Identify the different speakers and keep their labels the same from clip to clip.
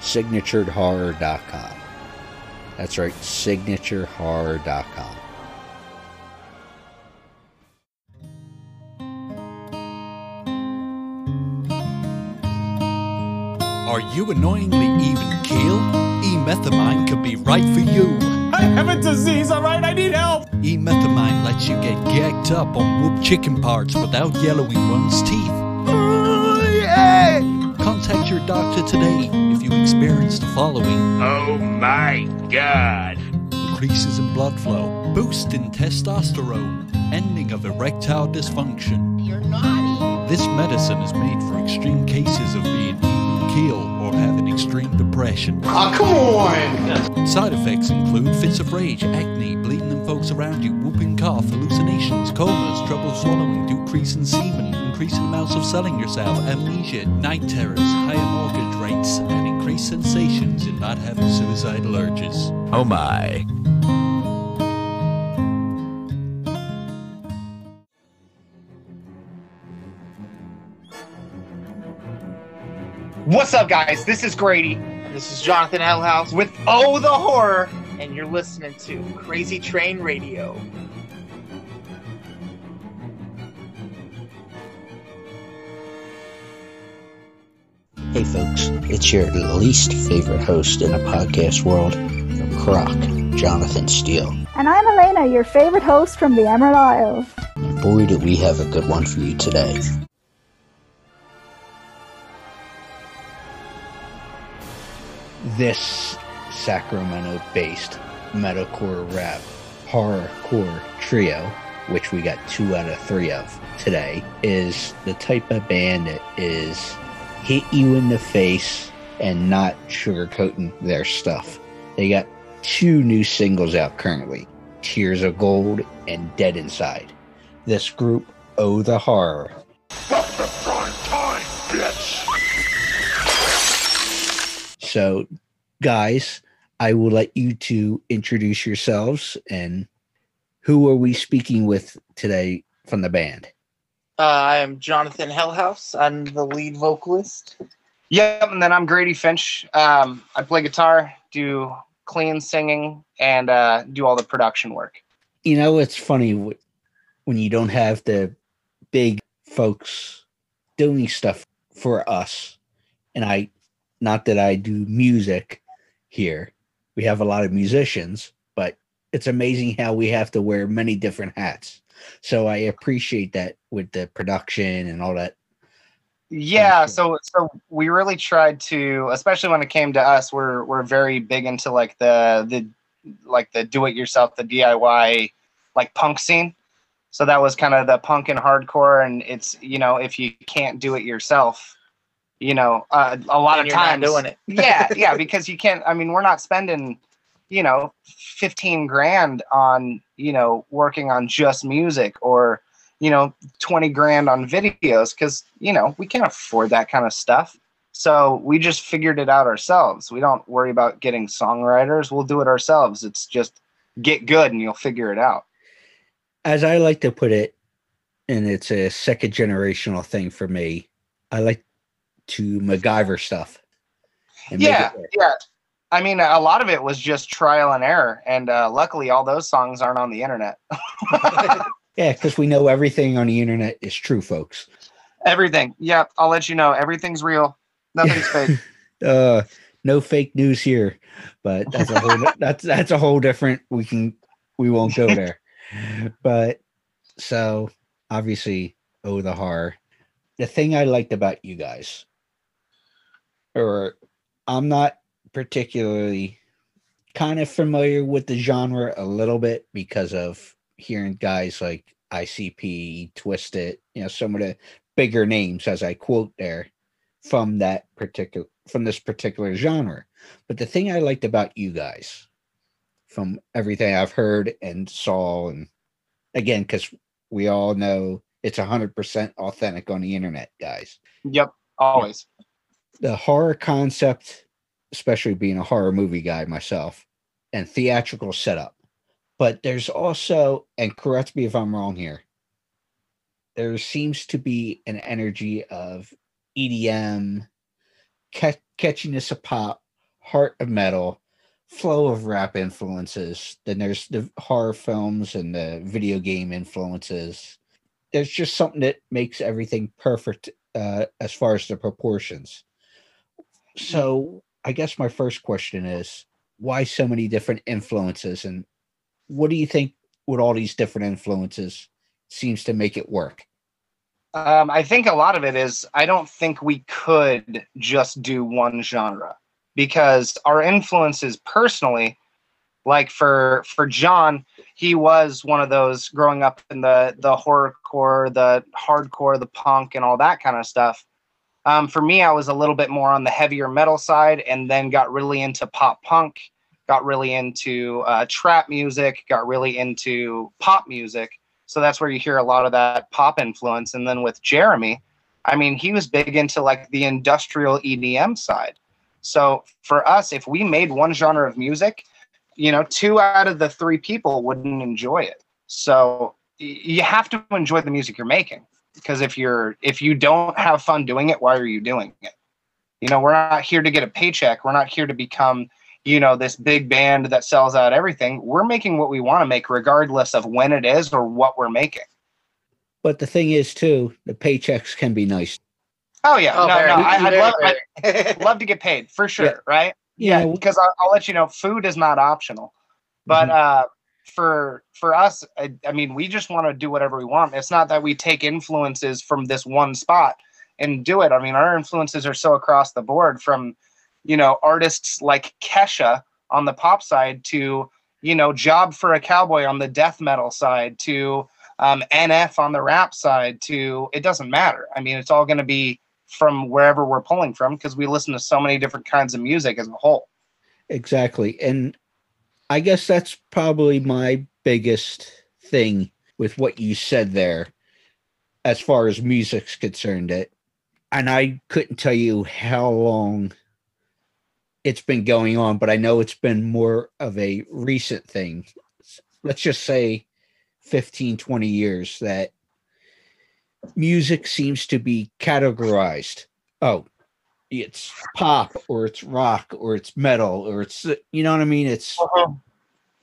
Speaker 1: Signaturedhorror.com. That's right, signaturehorror.com.
Speaker 2: Are you annoyingly even keel? E-methamine could be right for you.
Speaker 3: I have a disease, alright? I need help!
Speaker 2: E-methamine lets you get gagged up on whoop chicken parts without yellowing one's teeth. Contact your doctor today if you experience the following
Speaker 4: Oh my god!
Speaker 2: increases in blood flow, boost in testosterone, ending of erectile dysfunction.
Speaker 5: You're naughty.
Speaker 2: This medicine is made for extreme cases of being even keel or having extreme depression.
Speaker 3: Oh, come on!
Speaker 2: Side effects include fits of rage, acne, bleeding in folks around you, whooping cough, hallucinations, comas, trouble swallowing, decrease in semen, increasing amounts of selling yourself, amnesia, night terrors, higher mortgage rates, and increased sensations in not having suicidal urges.
Speaker 4: Oh my.
Speaker 6: What's up, guys? This is Grady.
Speaker 7: This is Jonathan Hellhouse
Speaker 6: with Oh the Horror,
Speaker 7: and you're listening to Crazy Train Radio.
Speaker 1: Hey folks, it's your least favorite host in the podcast world Croc, Jonathan Steele.
Speaker 8: And I'm Elena, your favorite host from the Emerald Isles.
Speaker 1: And boy, do we have a good one for you today. This Sacramento based metalcore rap horrorcore trio, which we got two out of three of today, is the type of band that is hit you in the face and not sugarcoating their stuff. They got two new singles out currently Tears of Gold and Dead Inside. This group, Oh the Horror.
Speaker 9: The prime time, bitch!
Speaker 1: So, guys, I will let you to introduce yourselves and who are we speaking with today from the band?
Speaker 7: Uh, I am Jonathan Hellhouse. I'm the lead vocalist.
Speaker 6: Yep, and then I'm Grady Finch. Um, I play guitar, do clean singing, and uh, do all the production work.
Speaker 1: You know, it's funny when you don't have the big folks doing stuff for us. And I, not that I do music here, we have a lot of musicians, but it's amazing how we have to wear many different hats. So I appreciate that with the production and all that.
Speaker 6: Yeah, so so we really tried to, especially when it came to us, we're we're very big into like the the like the do it yourself, the DIY like punk scene. So that was kind of the punk and hardcore, and it's you know if you can't do it yourself, you know uh, a lot
Speaker 7: And
Speaker 6: of
Speaker 7: you're not
Speaker 6: times
Speaker 7: doing it.
Speaker 6: yeah, yeah, because you can't. I mean, we're not spending you know 15 grand on you know working on just music or you know 20 grand on videos because you know we can't afford that kind of stuff. So we just figured it out ourselves. We don't worry about getting songwriters. We'll do it ourselves. It's just get good and you'll figure it out.
Speaker 1: As I like to put it, and it's a second generational thing for me, I like to MacGyver stuff.
Speaker 6: yeah yeah i mean a lot of it was just trial and error and uh, luckily all those songs aren't on the internet
Speaker 1: Yeah, because we know everything on the internet is true, folks.
Speaker 6: everything yeah i'll let you know everything's real nothing's fake
Speaker 1: Uh, no fake news here, but that's a whole that's that's a whole different. We can we won't go there. But so obviously, oh the horror. The thing I liked about you guys, or I'm not particularly kind of familiar with the genre a little bit because of hearing guys like ICP, Twiztid, you know, some of the bigger names as I quote there from that particular from this particular genre. But the thing I liked about you guys from everything I've heard and saw and again cuz we all know it's 100% authentic on the internet, guys.
Speaker 6: yep always
Speaker 1: The horror concept, especially being a horror movie guy myself, and theatrical setup. But there's also, and correct me if I'm wrong here, there seems to be an energy of EDM, ca- catchiness of pop, heart of metal, flow of rap influences. Then there's the horror films and the video game influences. There's just something that makes everything perfect uh, as far as the proportions. So I guess my first question is why so many different influences and what do you think with all these different influences seems to make it work?
Speaker 6: Um, I think a lot of it is I don't think we could just do one genre because our influences personally, like for for John, he was one of those growing up in the the horrorcore, the hardcore, the punk, and all that kind of stuff. Um, for me, I was a little bit more on the heavier metal side, and then got really into pop punk, got really into uh, trap music, got really into pop music. So that's where you hear a lot of that pop influence. And then with Jeremy, I mean, he was big into like the industrial EDM side. So for us, if we made one genre of music, you know, two out of the three people wouldn't enjoy it. So you have to enjoy the music you're making because if you're if you don't have fun doing it, why are you doing it? You know, we're not here to get a paycheck. We're not here to become, you know, this big band that sells out everything. We're making what we want to make, regardless of when it is or what we're making.
Speaker 1: But the thing is, too, the paychecks can be nice.
Speaker 6: Oh yeah,
Speaker 7: Oh,
Speaker 6: no,
Speaker 7: very,
Speaker 6: no, I, I'd love. I'd love to get paid for sure,
Speaker 1: Yeah.
Speaker 6: right?
Speaker 1: Yeah,
Speaker 6: Yeah, because I'll, I'll let you know, food is not optional. But uh, for for us, I, I mean, we just want to do whatever we want. It's not that we take influences from this one spot and do it. I mean, our influences are so across the board from, you know, artists like Kesha on the pop side to, you know, Job for a Cowboy on the death metal side to um, NF on the rap side to it doesn't matter. I mean, it's all going to be from wherever we're pulling from because we listen to so many different kinds of music as a whole.
Speaker 1: Exactly. And I guess that's probably my biggest thing with what you said there as far as music's concerned it and I couldn't tell you how long it's been going on, but I know it's been more of a recent thing. Let's just say 15, 20 years that music seems to be categorized. Oh, it's pop or it's rock or it's metal or it's you know what I mean? It's uh-huh.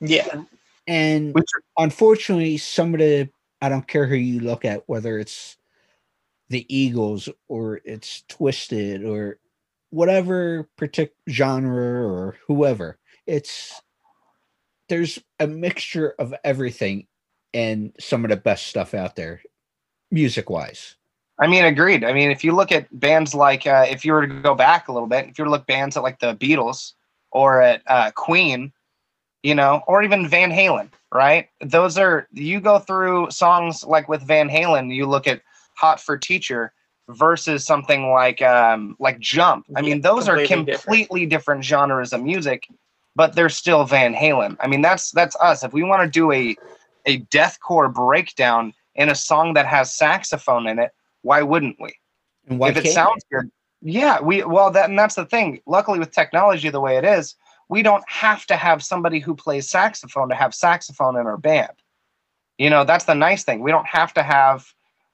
Speaker 7: Yeah.
Speaker 1: and unfortunately some of the I don't care who you look at, whether it's the Eagles or it's Twiztid or whatever particular genre or whoever. It's there's a mixture of everything and some of the best stuff out there, music wise.
Speaker 6: I mean, agreed. I mean, if you look at bands like, uh, if you were to go back a little bit, if you were to look bands at like the Beatles or at uh, Queen, you know, or even Van Halen, right? Those are, you go through songs like with Van Halen, you look at Hot for Teacher versus something like, um, like Jump. I mean, those are
Speaker 7: completely different.
Speaker 6: completely different genres of music, but they're still Van Halen. I mean, that's, that's us. If we want to do a, a deathcore breakdown in a song that has saxophone in it, why wouldn't we?
Speaker 1: And why
Speaker 6: if it sounds good, yeah, we well that and that's the thing. Luckily, with technology the way it is, we don't have to have somebody who plays saxophone to have saxophone in our band. You know, that's the nice thing. We don't have to have.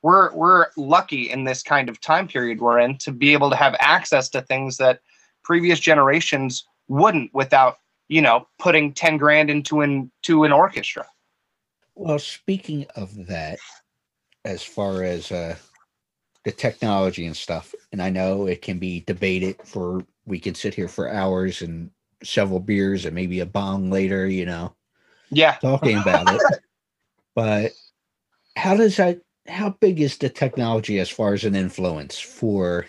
Speaker 6: We're we're lucky in this kind of time period we're in to be able to have access to things that previous generations wouldn't without you know putting ten grand into an to an orchestra.
Speaker 1: Well, speaking of that, as far as uh, the technology and stuff, and I know it can be debated for we can sit here for hours and several beers and maybe a bong later, you know,
Speaker 6: Yeah,
Speaker 1: talking about it. But how does that? How big is the technology as far as an influence for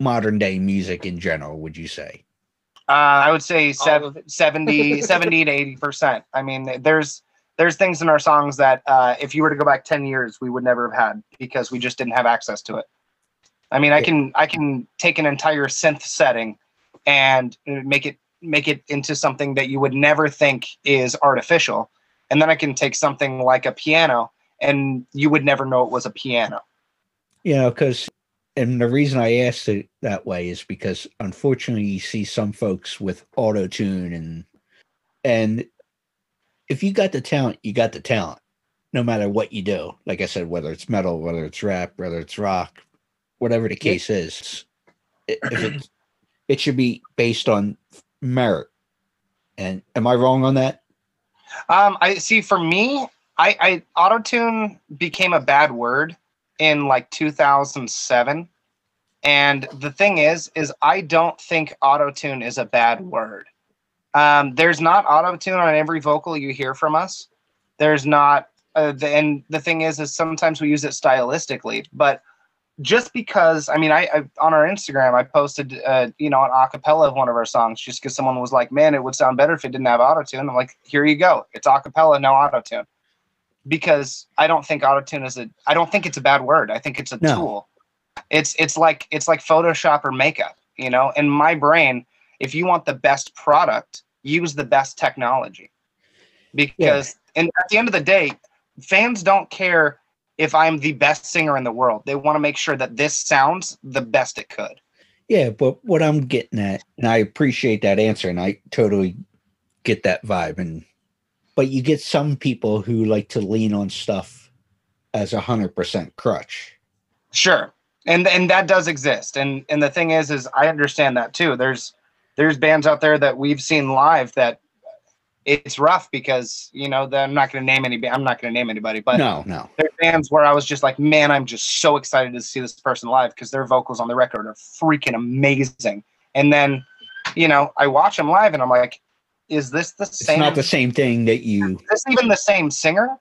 Speaker 1: modern day music in general? Would you say?
Speaker 6: Uh, I would say sev-
Speaker 7: All of it.
Speaker 6: 70, 70 to 80%. I mean, there's there's things in our songs that uh, if you were to go back 10 years, we would never have had because we just didn't have access to it. I mean, I can I can take an entire synth setting and make it make it into something that you would never think is artificial. And then I can take something like a piano and you would never know it was a piano.
Speaker 1: You know, because and the reason I asked it that way is because unfortunately you see some folks with auto tune and and if you got the talent, you got the talent, no matter what you do. Like I said, whether it's metal, whether it's rap, whether it's rock, whatever the case is, i- if it it should be based on merit. And am I wrong on that?
Speaker 6: Um, I see. For me, I, I autotune became a bad word in like 2007, and the thing is, is I don't think autotune is a bad word. Um, there's not auto tune on every vocal you hear from us. There's not, uh, the, and the thing is, is sometimes we use it stylistically, but just because I mean, I, I on our Instagram I posted uh, you know an acapella of one of our songs just because someone was like, "Man, it would sound better if it didn't have auto tune. I'm like, "Here you go, it's acapella, no auto tune. because I don't think auto tune is a I don't think it's a bad word. I think it's a
Speaker 1: No.
Speaker 6: tool. It's it's like it's like Photoshop or makeup, you know. In my brain, if you want the best product, use the best technology, because and at the end of the day, fans don't care if I'm the best singer in the world. They want to make sure that this sounds the best it could.
Speaker 1: Yeah, but what I'm getting at, and I appreciate that answer, and I totally get that vibe. And but you get some people who like to lean on stuff as a hundred percent crutch.
Speaker 6: Sure. and and that does exist. And and the thing is, is I understand that too. There's there's bands out there that we've seen live that it's rough because you know that I'm not going to name any. I'm not going to name anybody, but
Speaker 1: no, no.
Speaker 6: There's bands where I was just like, man, I'm just so excited to see this person live because their vocals on the record are freaking amazing. And then, you know, I watch them live and I'm like, is this the
Speaker 1: It's
Speaker 6: same?
Speaker 1: not the same thing that you.
Speaker 6: Is this even the same singer?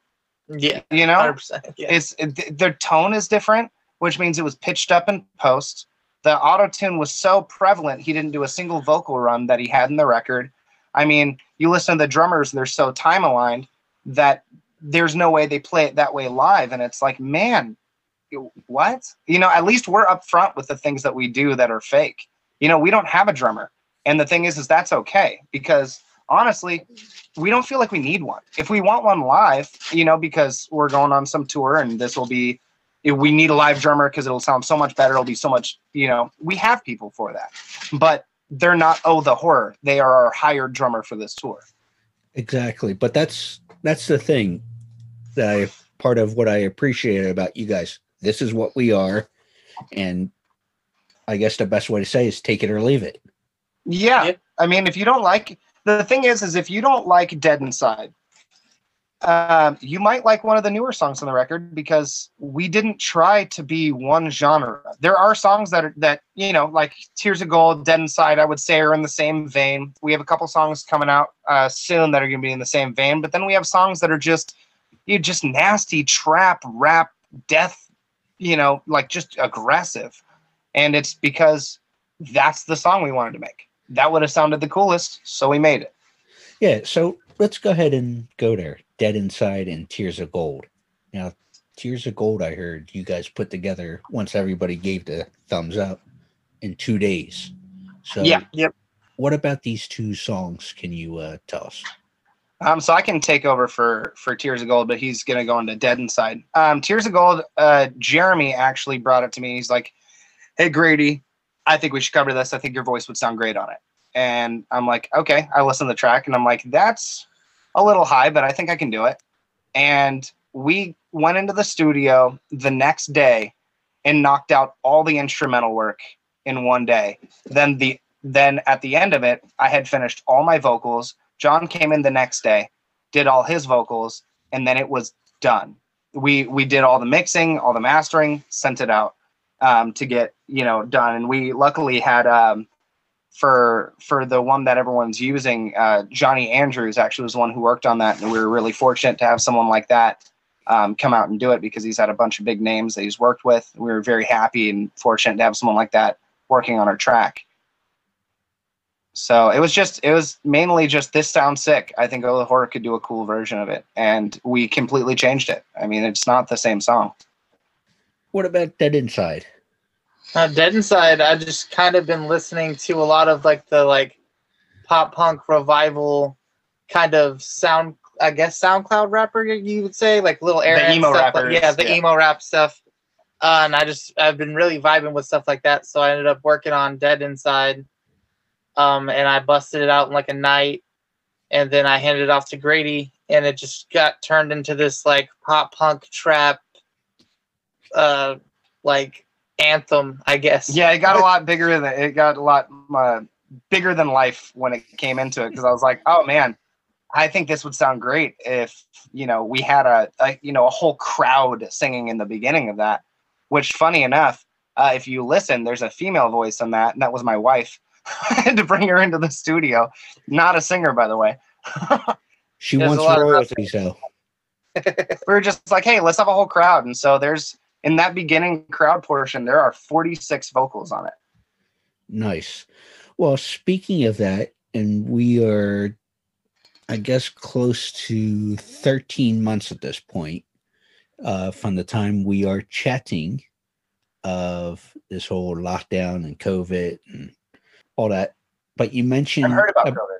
Speaker 7: Yeah,
Speaker 6: You know,
Speaker 7: 100%, yeah.
Speaker 6: it's it, their tone is different, which means it was pitched up in post. The auto tune was so prevalent, he didn't do a single vocal run that he had in the record. I mean, you listen to the drummers; they're so time aligned that there's no way they play it that way live, and it's like, man, what? You know, at least we're upfront with the things that we do that are fake. You know, we don't have a drummer, and the thing is, is that's okay because honestly, we don't feel like we need one. If we want one live, you know, because we're going on some tour and this will be, if we need a live drummer because it'll sound so much better. It'll be so much, you know, we have people for that, but they're not. Oh, the horror. They are our hired drummer for this tour.
Speaker 1: Exactly. But that's that's the thing that I part of what I appreciate about you guys. This is what we are. And I guess the best way to say is take it or leave it.
Speaker 6: Yeah. I mean, if you don't like the thing is, is if you don't like Dead Inside, um, you might like one of the newer songs on the record because we didn't try to be one genre. There are songs that are that you know, like Tears of Gold, Dead Inside, I would say are in the same vein. We have a couple songs coming out uh, soon that are going to be in the same vein, but then we have songs that are just you just nasty trap rap death, you know, like just aggressive, and it's because that's the song we wanted to make. That would have sounded the coolest, so we made it.
Speaker 1: Yeah, so let's go ahead and go there. Dead Inside and Tears of Gold. Now, Tears of Gold, I heard you guys put together once everybody gave the thumbs up in two days. So,
Speaker 6: yeah, yep.
Speaker 1: what about these two songs? Can you uh, tell us?
Speaker 6: Um, so I can take over for for Tears of Gold, but he's gonna go into Dead Inside. Um, Tears of Gold. Uh, Jeremy actually brought it to me. He's like, "Hey Grady, I think we should cover this. I think your voice would sound great on it." And I'm like, "Okay." I listen to the track, and I'm like, "That's a little high, but I think I can do it." And we went into the studio the next day and knocked out all the instrumental work in one day. Then the then at the end of it, I had finished all my vocals. John came in the next day, did all his vocals, and then it was done. We we did all the mixing, all the mastering, sent it out um, to get you know done. And we luckily had um, for for the one that everyone's using, uh, Johnny Andrews actually was the one who worked on that, and we were really fortunate to have someone like that um, come out and do it because he's had a bunch of big names that he's worked with. We were very happy and fortunate to have someone like that working on our track. So it was just, it was mainly just this sounds sick. I think the Horror could do a cool version of it, and we completely changed it. I mean, it's not the same song.
Speaker 1: What about Dead Inside?
Speaker 7: Uh, Dead Inside, I just kind of been listening to a lot of like the like pop punk revival kind of sound, I guess SoundCloud rapper you would say, like Lil Aaron
Speaker 6: emo
Speaker 7: stuff. like- yeah, the
Speaker 6: yeah.
Speaker 7: emo rap stuff. Uh, and I just I've been really vibing with stuff like that, so I ended up working on Dead Inside. Um, and I busted it out in like a night, and then I handed it off to Grady, and it just got turned into this like pop punk trap, uh, like anthem, I guess.
Speaker 6: Yeah, it got a lot bigger than it got a lot uh, bigger than life when it came into it because I was like, oh man, I think this would sound great if you know we had a, a you know a whole crowd singing in the beginning of that. Which, funny enough, uh, if you listen, there's a female voice on that, and that was my wife. I had to bring her into the studio. Not a singer, by the way.
Speaker 1: She
Speaker 6: There's
Speaker 1: wants
Speaker 6: lot of
Speaker 1: royalties, though.
Speaker 6: we were just like, hey, let's have a whole crowd. And so there's in that beginning crowd portion, there are 46 vocals on it.
Speaker 1: Nice. Well, speaking of that, and we are, I guess, close to 13 months at this point uh, from the time we are chatting of this whole lockdown and COVID and all that. But you mentioned,
Speaker 6: I've heard about
Speaker 1: uh,
Speaker 6: COVID.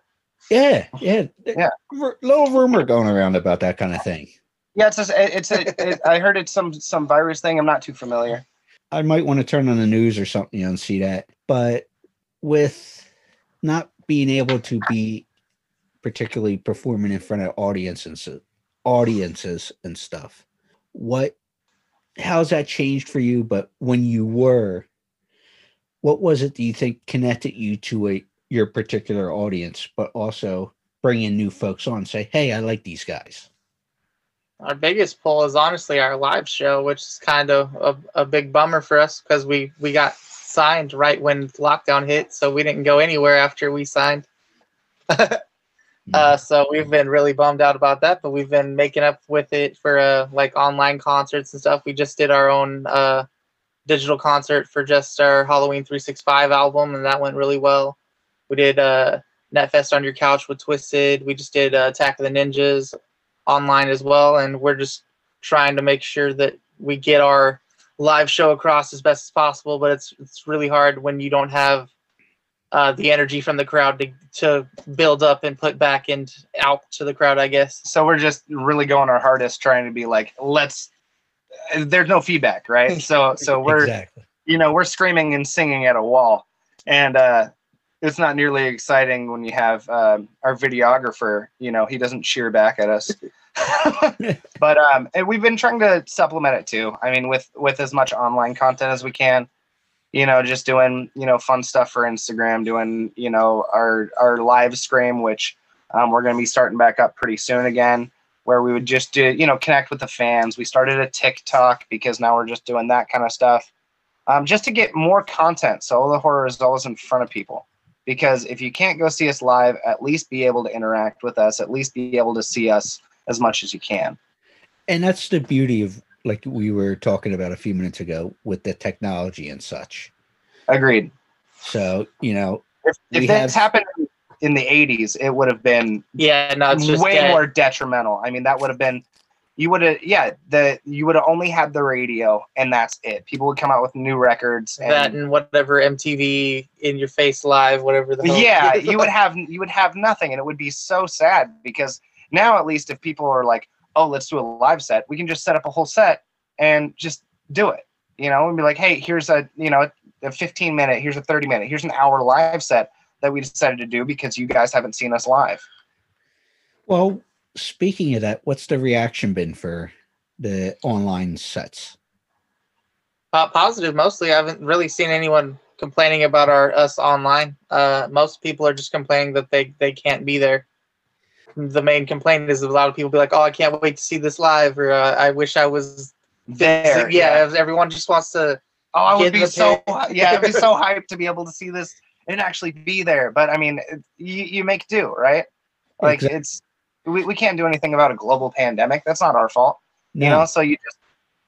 Speaker 1: yeah, yeah,
Speaker 6: Yeah.
Speaker 1: r- little rumor going around about that kind of thing.
Speaker 6: Yeah, it's a, it's a, it, I heard it's some some virus thing. I'm not too familiar.
Speaker 1: I might want to turn on the news or something and see that. But with not being able to be particularly performing in front of audiences, audiences and stuff, what how's that changed for you? But when you were, what was it that you think connected you to a your particular audience, but also bringing new folks on? Say, hey, I like these guys.
Speaker 7: Our biggest pull is honestly our live show, which is kind of a, a big bummer for us because we we got signed right when lockdown hit, so we didn't go anywhere after we signed. uh, so we've been really bummed out about that, but we've been making up with it for uh, like online concerts and stuff. We just did our own uh, digital concert for just our Halloween 365 album, and that went really well. We did uh, NetFest on your couch with Twiztid. We just did uh, Attack of the Ninjas online as well, and we're just trying to make sure that we get our live show across as best as possible. But it's it's really hard when you don't have uh, the energy from the crowd to to build up and put back and out to the crowd. I guess.
Speaker 6: So we're just really going our hardest trying to be like, let's. There's no feedback, right? So so we're
Speaker 1: Exactly.
Speaker 6: you know we're screaming and singing at a wall, and uh, it's not nearly exciting when you have um, our videographer. You know he doesn't cheer back at us. but um, we've been trying to supplement it too. I mean, with with as much online content as we can. You know, just doing you know fun stuff for Instagram, doing you know our our live stream, which um, we're going to be starting back up pretty soon again, where we would just do you know connect with the fans. We started a TikTok because now we're just doing that kind of stuff, um, just to get more content. So all the horror is always in front of people. Because if you can't go see us live, at least be able to interact with us. At least be able to see us as much as you can.
Speaker 1: And that's the beauty of like we were talking about a few minutes ago with the technology and such.
Speaker 6: Agreed.
Speaker 1: So, you know,
Speaker 6: If, if
Speaker 1: We
Speaker 6: this
Speaker 1: have-
Speaker 6: happened in the 80s, it would have been
Speaker 7: Yeah, no, it's
Speaker 6: way
Speaker 7: dead.
Speaker 6: more detrimental. I mean, that would have been you would have yeah, the you would have only had the radio and that's it. People would come out with new records and
Speaker 7: that and whatever MTV in your face live, whatever the hell.
Speaker 6: yeah, you would have you would have nothing and it would be so sad because now at least if people are like, "Oh, let's do a live set." We can just set up a whole set and just do it. You know, and be like, "Hey, here's a, you know, a 15 minute, here's a 30 minute, here's an hour live set that we decided to do because you guys haven't seen us live."
Speaker 1: well, speaking of that, what's the reaction been for the online sets?
Speaker 7: Uh, positive mostly. I haven't really seen anyone complaining about our us online. Uh, most people are just complaining that they they can't be there. The main complaint is a lot of people be like, "Oh, I can't wait to see this live," or uh, "I wish I was
Speaker 6: There,
Speaker 7: Yeah, everyone just wants to.
Speaker 6: Oh, I would be so yeah, I'd be so hyped to be able to see this and actually be there. But I mean, it- you you make do, right? Like
Speaker 1: Exact-
Speaker 6: it's we, we can't do anything about a global pandemic. That's not our fault, you know. So you just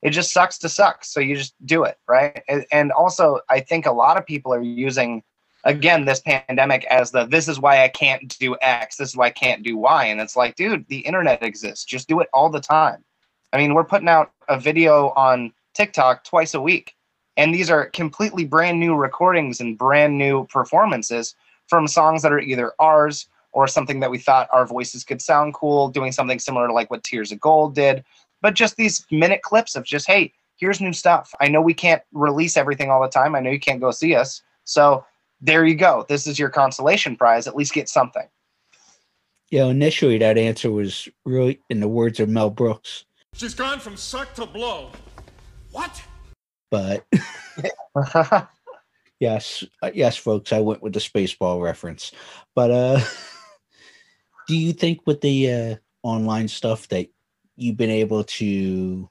Speaker 6: it just sucks to suck. So you just do it, right? And, and also, I think a lot of people are using again this pandemic as the this is why I can't do X, this is why I can't do Y, and it's like, dude, the internet exists. Just do it all the time. I mean, we're putting out a video on TikTok twice a week. And these are completely brand new recordings and brand new performances from songs that are either ours or something that we thought our voices could sound cool, doing something similar to like what Tears of Gold did. But just these minute clips of just, hey, here's new stuff. I know we can't release everything all the time. I know you can't go see us. So there you go. This is your consolation prize. At least get something.
Speaker 1: You know, initially that answer was really in the words of Mel Brooks,
Speaker 3: She's gone from suck to blow. What?
Speaker 1: but yes, uh, yes, folks, I went with the Spaceball reference. But uh do you think with the uh online stuff that you've been able to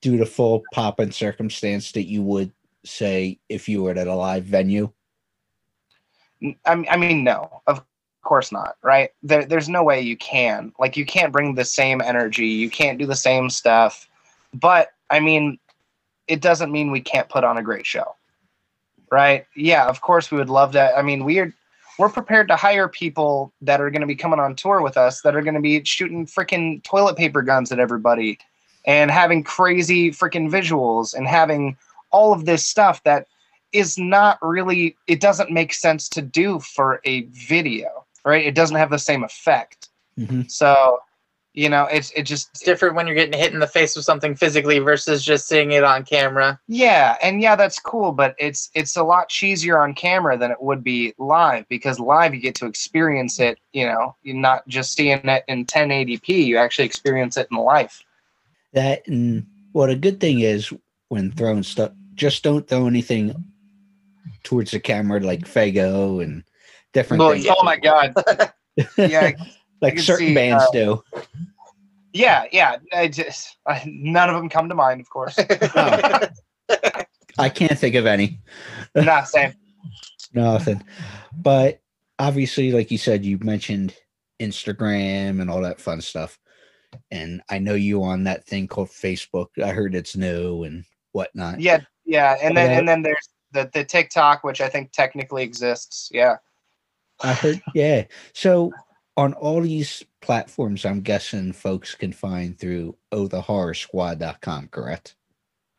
Speaker 1: do the full pop and circumstance that you would say if you were at a live venue?
Speaker 6: I mean, no, of course not, right? There, there's no way you can. Like, you can't bring the same energy. You can't do the same stuff. But I mean, it doesn't mean we can't put on a great show, right? Yeah, of course we would love that. I mean, we're we're prepared to hire people that are going to be coming on tour with us that are going to be shooting freaking toilet paper guns at everybody and having crazy freaking visuals and having all of this stuff that is not really it doesn't make sense to do for a video right it doesn't have the same effect
Speaker 1: Mhm.
Speaker 6: so you know it's it just
Speaker 7: It's different when you're getting hit in the face with something physically versus just seeing it on camera.
Speaker 6: yeah and yeah that's cool but it's it's a lot cheesier on camera than it would be live because live you get to experience it you know you're not just seeing it in 1080p you actually experience it in life
Speaker 1: That and what a good thing is when throwing stuff, just don't throw anything towards the camera like Fago and different
Speaker 6: Well,
Speaker 1: things.
Speaker 6: Oh my god. Yeah.
Speaker 1: Like certain
Speaker 6: see,
Speaker 1: bands
Speaker 6: uh,
Speaker 1: do.
Speaker 6: Yeah, yeah. I just I, none of them come to mind, of course.
Speaker 1: I can't think of any.
Speaker 6: nah, same.
Speaker 1: Nothing. But obviously, like you said, you mentioned Instagram and all that fun stuff. And I know you on that thing called Facebook. I heard it's new and whatnot.
Speaker 6: Yeah, yeah. And then
Speaker 1: Yeah.
Speaker 6: and then there's the the TikTok, which I think technically exists. Yeah.
Speaker 1: I heard, yeah. So on all these platforms, I'm guessing folks can find through ohthehorrorsquad.com, correct?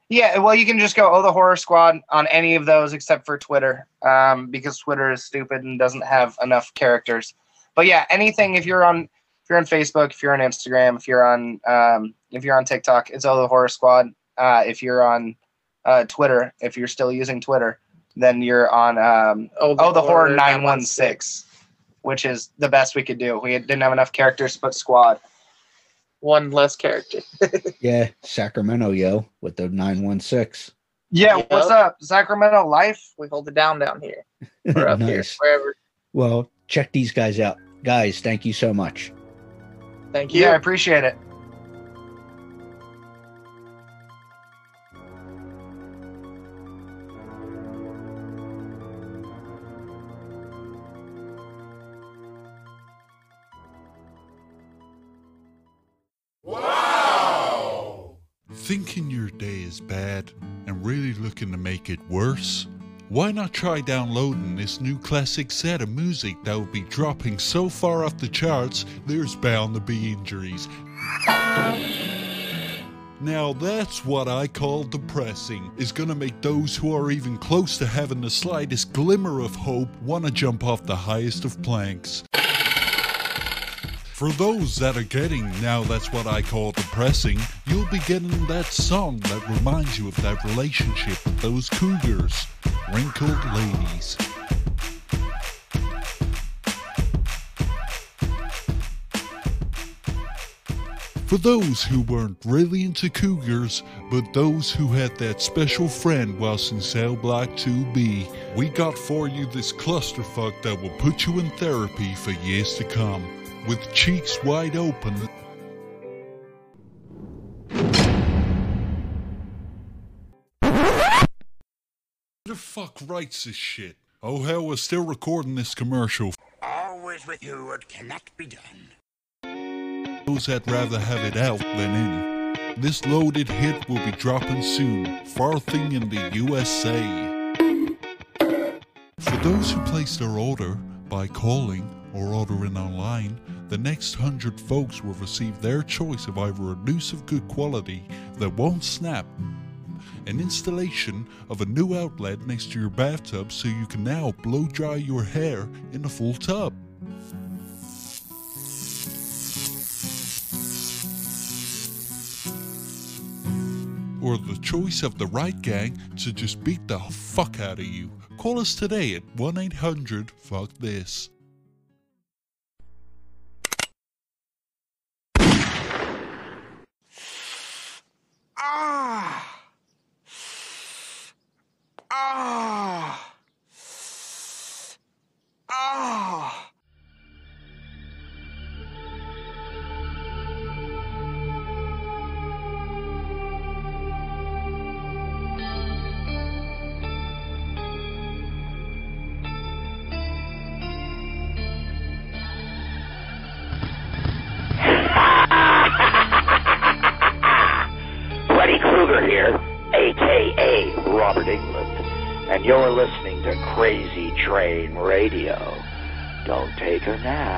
Speaker 6: Yeah, well, you can just go, oh, the horror squad on any of those except for Twitter, um, because Twitter is stupid and doesn't have enough characters. But yeah, anything if you're on if you're on Facebook, if you're on Instagram, if you're on um, if you're on TikTok, it's oh the horror squad. Uh, if you're on uh, Twitter, if you're still using Twitter, then you're on um,
Speaker 7: Oh,
Speaker 6: oh
Speaker 7: the
Speaker 6: the, horror
Speaker 7: Horror
Speaker 6: nine one six, which is the best we could do. We didn't have enough characters to put squad.
Speaker 7: One less character.
Speaker 1: Yeah, Sacramento, yo, with the 916.
Speaker 6: Yeah,
Speaker 7: Yep.
Speaker 6: what's up, Sacramento life?
Speaker 7: We hold it down down here. Or up here,
Speaker 1: nice.
Speaker 7: wherever.
Speaker 1: Well, check these guys out. Guys, thank you so much.
Speaker 7: Thank you.
Speaker 6: Yeah, I appreciate it.
Speaker 2: Thinking your day is bad and really looking to make it worse? Why not try downloading this new classic set of music that will be dropping so far off the charts there's bound to be injuries? Now that's what I call depressing. Is gonna make those who are even close to having the slightest glimmer of hope wanna jump off the highest of planks. For those that are getting now that's what I call depressing, you'll be getting that song that reminds you of that relationship with those cougars, wrinkled ladies. For those who weren't really into cougars, but those who had that special friend whilst in cell block 2B, we got for you this clusterfuck that will put you in therapy for years to come. With cheeks wide open, Who the fuck writes this shit? Oh hell, we're still recording this commercial.
Speaker 4: Always with you, it cannot be done.
Speaker 2: Those that rather have it out than in. This loaded hit will be dropping soon, farthing in the USA. For those who place their order by calling or ordering online, the next hundred folks will receive their choice of either a noose of good quality that won't snap, an installation of a new outlet next to your bathtub so you can now blow dry your hair in a full tub. or the choice of the right gang to just beat the fuck out of you. Call us today at 1 800 Fuck This.
Speaker 5: Train Radio. Don't take a nap.